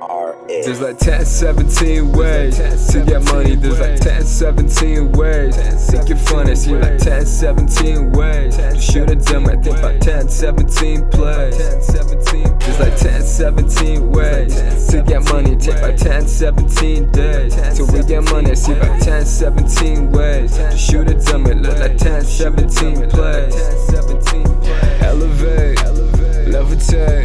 RS. There's like 10, 17 ways to get money. There's like 10, 17 ways. Think you're funny, see like 10, 17 ways. To shoot a demo, I think about 10, 17 plays. There's like 10, 17 ways to get money. Take about 10, 17 days till we get money. See about 10, 17 ways to shoot a demo. It look like 10, 17 plays. Elevate, levitate,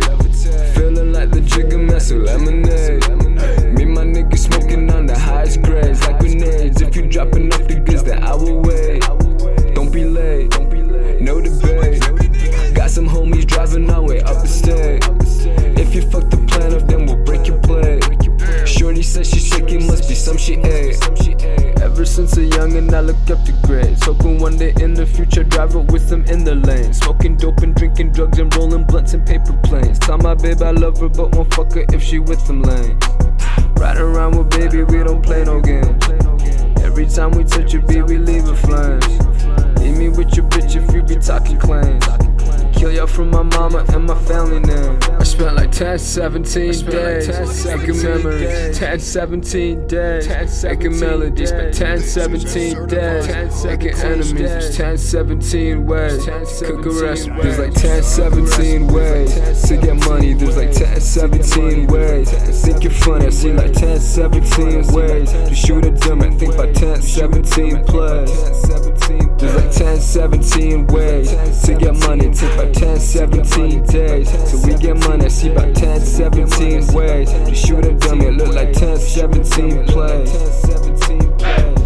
driving our way up the. If you fuck the plan up, then we'll break your plate. Shorty says she shaking, must be some she eh. ate. Ever since a youngin', I look up to grades. Hoping one day in the future, drive it with them in the lane. Smoking dope and drinking drugs and rolling blunts and paper planes. Tell my babe I love her, but won't fuck her if she with them lanes. Riding around with baby, we don't play no games. Every time we touch a beat, we leave from my mama and my family name. I spent like 10, 17 days making memories. 10, 17 days making melodies. But 10, 17 days making enemies. There's 10, 17 ways. Cook a recipe. There's like 10, 17 ways to get money. There's like 10, 17 ways. Think you're funny. I see like 10, 17 ways to shoot a drum. I think about 10, 17 plays. There's like 10, 17 ways to get money. Take about 10, 17 days till we get money. See about 10, 17 ways to shoot a dummy. Look like 10, 17 plays.